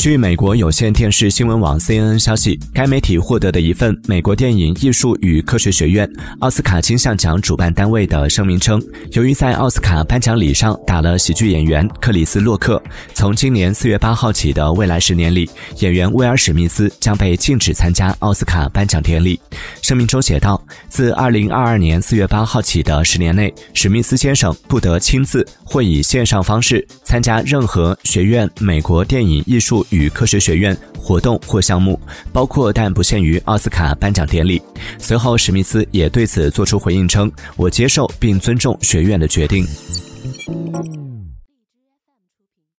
据美国有线电视新闻网 CNN 消息，该媒体获得的一份美国电影艺术与科学学院奥斯卡金像奖主办单位的声明称，由于在奥斯卡颁奖礼上打了喜剧演员克里斯·洛克，从今年四月八号起的未来十年里，演员威尔·史密斯将被禁止参加奥斯卡颁奖典礼。声明中写道：“自二零二二年四月八号起的十年内，史密斯先生不得亲自或以线上方式参加任何学院美国电影艺术。”与科学学院活动或项目，包括但不限于奥斯卡颁奖典礼。随后，史密斯也对此作出回应称：“我接受并尊重学院的决定。”